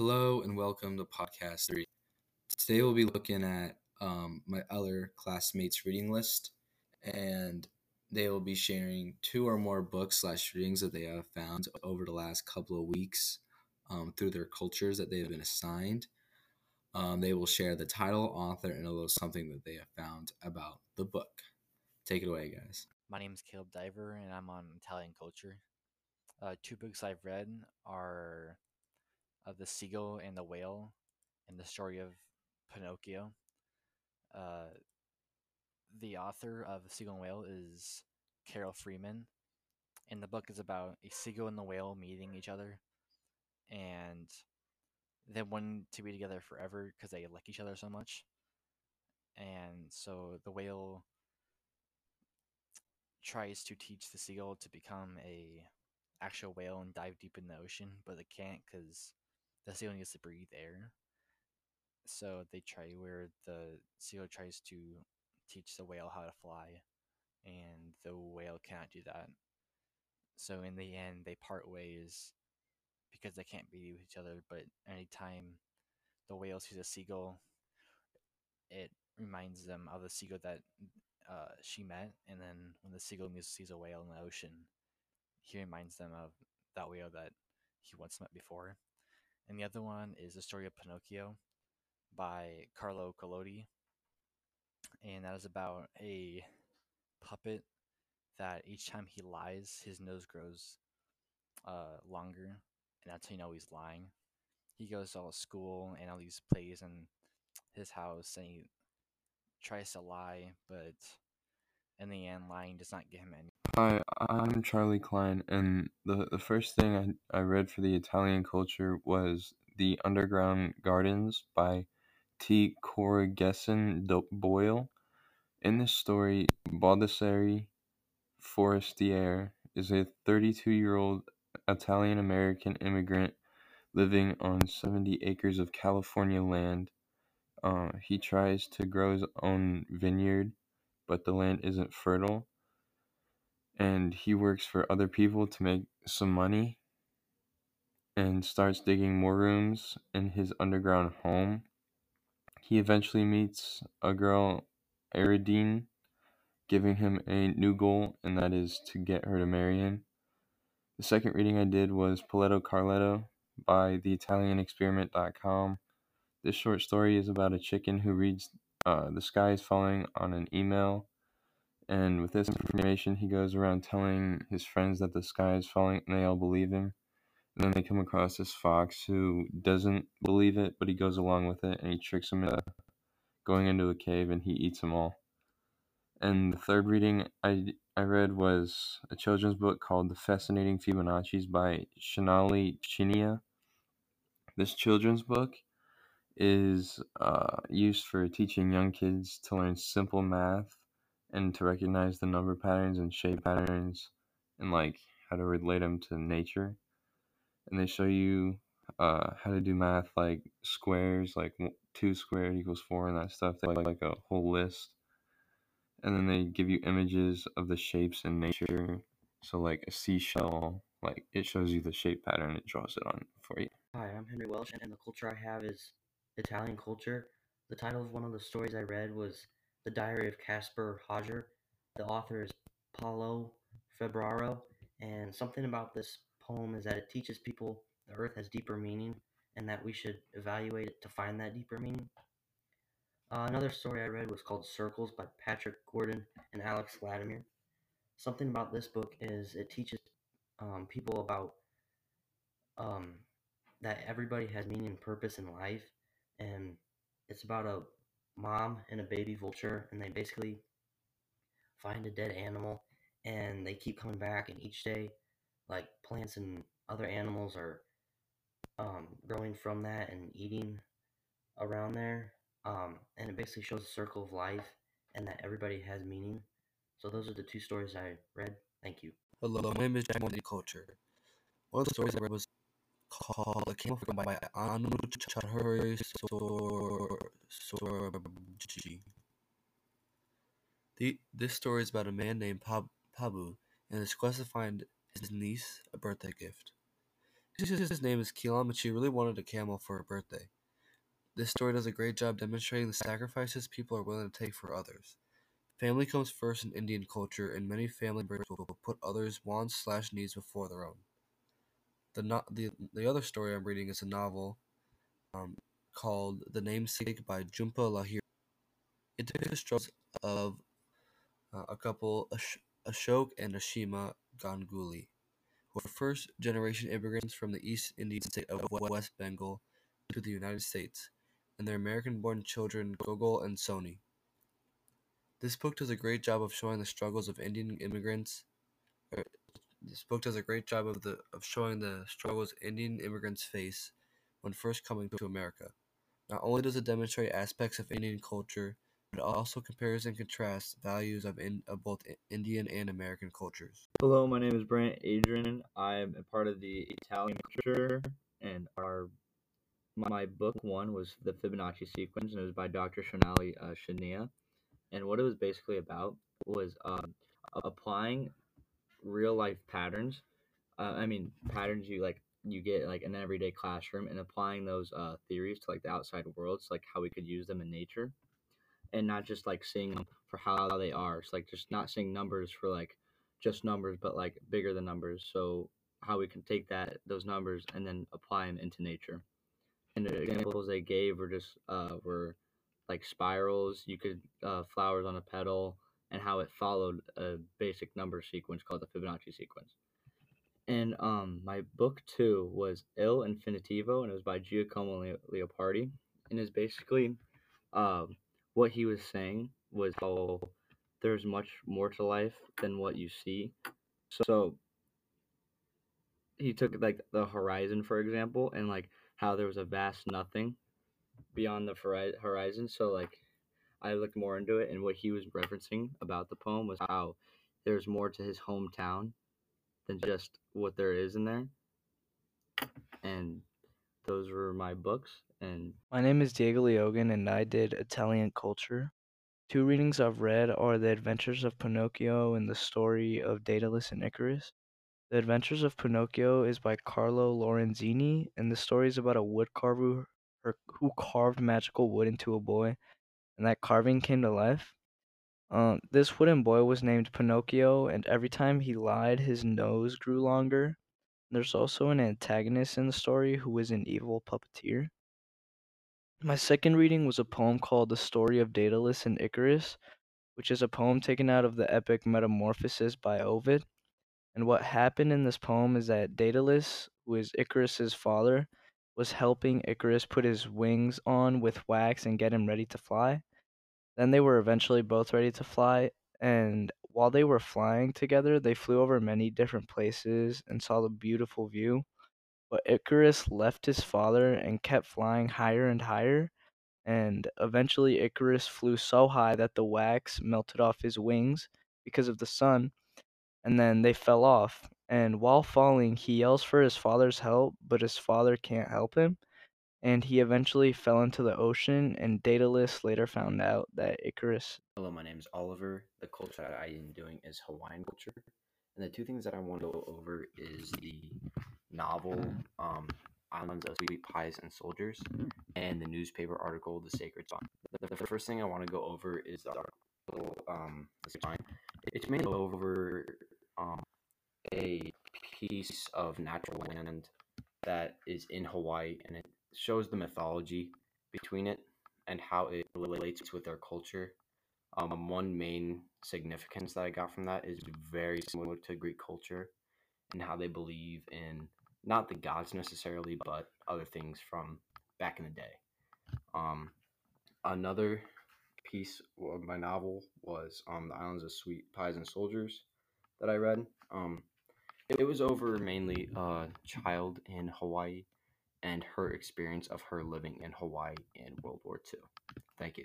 Hello and welcome to podcast three. Today we'll be looking at um, my other classmates' reading list, and they will be sharing two or more books slash readings that they have found over the last couple of weeks um, through their cultures that they have been assigned. Um, they will share the title, author, and a little something that they have found about the book. Take it away, guys. My name is Caleb Diver, and I'm on Italian culture. Uh, two books I've read are uh, The Seagull and the Whale and the story of Pinocchio. Uh, the author of The Seagull and Whale is Carol Freeman, and the book is about a seagull and the whale meeting each other and they wanting to be together forever because they like each other so much. And so the whale tries to teach the seagull to become a actual whale and dive deep in the ocean, but they can't because the seagull needs to breathe air. So they try where the seal tries to teach the whale how to fly, and the whale cannot do that. So in the end, they part ways because they can't be with each other. But anytime the whale sees a seagull, it reminds them of the seagull that uh, she met, and then when the seagull sees a whale in the ocean, he reminds them of that whale that he once met before. The other one is the story of Pinocchio by Carlo Collodi, and that is about a puppet that each time he lies, his nose grows uh, longer, and that's how you know he's lying. He goes to all school and all these plays in his house, and he tries to lie, but in the end, lying does not get him any. Hi, I'm Charlie Klein, and the, the first thing I, I read for the Italian culture was The Underground Gardens by T. Coraghessan Boyle. In this story, Baldassare Forestiere is a 32 year old Italian American immigrant living on 70 acres of California land. Uh, he tries to grow his own vineyard, but the land isn't fertile. And he works for other people to make some money and starts digging more rooms in his underground home. He eventually meets a girl, Aridine, giving him a new goal, and that is to get her to marry him. The second reading I did was Paletto Carletto by the theitalianexperiment.com. This short story is about a chicken who reads uh, the sky is falling on an email. And with this information, he goes around telling his friends that the sky is falling, and they all believe him. And then they come across this fox who doesn't believe it, but he goes along with it, and he tricks them into going into a cave, and he eats them all. And the third reading I, I read was a children's book called The Fascinating Fibonacci's by Shonali Chinia. This children's book is uh, used for teaching young kids to learn simple math and to recognize the number patterns and shape patterns and like how to relate them to nature. And they show you uh, how to do math like squares, like two squared equals four and that stuff. They like, like a whole list and then they give you images of the shapes in nature. So like a seashell, like it shows you the shape pattern, it draws it on for you. Hi, I'm Henry Welsh, and the culture I have is Italian culture. The title of one of the stories I read was The Diary of Caspar Hauser. The author is Paolo Febbraro, and something about this poem is that it teaches people the earth has deeper meaning and that we should evaluate it to find that deeper meaning. Uh, another story I read was called Circles by Patrick Gordon and Alex Vladimir. Something about this book is it teaches um, people about um, that everybody has meaning and purpose in life, and it's about a mom and a baby vulture, and they basically find a dead animal, and they keep coming back, and each day, like plants and other animals are um, growing from that and eating around there um, and it basically shows the circle of life and that everybody has meaning. So those are the two stories I read. Thank you. Hello, my name is Jack Culture. One of the stories I read was called "The King of by Anu Chahuri Sorabji. This story is about a man named Pab- Pabu and his quest to find his niece a birthday gift. His name is Kilam, and she really wanted a camel for her birthday. This story does a great job demonstrating the sacrifices people are willing to take for others. Family comes first in Indian culture, and many family members will put others' wants slash needs before their own. The, no- the the other story I'm reading is a novel um, called The Namesake by Jhumpa Lahiri. It depicts the struggles of uh, a couple, Ash- Ashok and Ashima Ganguli, who are first generation immigrants from the East Indian state of West Bengal to the United States, and their American born children Gogol and Sony. This book does a great job of showing the struggles of Indian immigrants. er, This book does a great job of the of showing the struggles Indian immigrants face when first coming to America. Not only does it demonstrate aspects of Indian culture, but also compares and contrasts values of, in, of both Indian and American cultures. Hello, my name is Brant Adrian. I'm a part of the Italian culture, and our my book one was the Fibonacci sequence, and it was by Dr. Shonali uh, Shania. And what it was basically about was um, applying real life patterns. Uh, I mean, patterns you like you get like an everyday classroom, and applying those uh, theories to like the outside worlds, like how we could use them in nature, and not just like seeing them for how they are. It's like just not seeing numbers for like just numbers, but like bigger than numbers. So how we can take that those numbers and then apply them into nature. And the examples they gave were just uh, were like spirals. You could uh, flowers on a petal, and how it followed a basic number sequence called the Fibonacci sequence. And um, my book two was Il Infinitivo, and it was by Giacomo Le- Leopardi, and is basically um, what he was saying was how there's much more to life than what you see. So he took like the horizon for example, and like how there was a vast nothing beyond the hori- horizon. So like I looked more into it, and what he was referencing about the poem was how there's more to his hometown than just what there is in there. And those were my books, and My name is Diego Leogan, and I did Italian culture. Two readings I've read are The Adventures of Pinocchio and The Story of Daedalus and Icarus. The Adventures of Pinocchio is by Carlo Lorenzini, and the story is about a wood carver who- who carved magical wood into a boy, and that carving came to life. Um, this wooden boy was named Pinocchio, and every time he lied, his nose grew longer. There's also an antagonist in the story who is an evil puppeteer. My second reading was a poem called The Story of Daedalus and Icarus, which is a poem taken out of the epic Metamorphosis by Ovid. And what happened in this poem is that Daedalus, who is Icarus's father, was helping Icarus put his wings on with wax and get him ready to fly. Then they were eventually both ready to fly, and while they were flying together, they flew over many different places and saw the beautiful view. But Icarus left his father and kept flying higher and higher, and eventually Icarus flew so high that the wax melted off his wings because of the sun, and then they fell off. And while falling, he yells for his father's help, but his father can't help him, and he eventually fell into the ocean, and Daedalus later found out that Icarus Hello, my name is Oliver. The culture that I am doing is Hawaiian culture. And the two things that I want to go over is the novel um, Islands of Sweet Pies and Soldiers and the newspaper article The Sacred Song. The, the first thing I want to go over is the article um, The. It's mainly over um, a piece of natural land that is in Hawaii and it shows the mythology between it and how it relates with their culture um, one main significance that I got from that is very similar to Greek culture and how they believe in not the gods necessarily, but other things from back in the day. Um, another piece of my novel was um, The Islands of Sweet Pies and Soldiers that I read. Um, it, it was over mainly a child in Hawaii and her experience of her living in Hawaii in World War II. Thank you.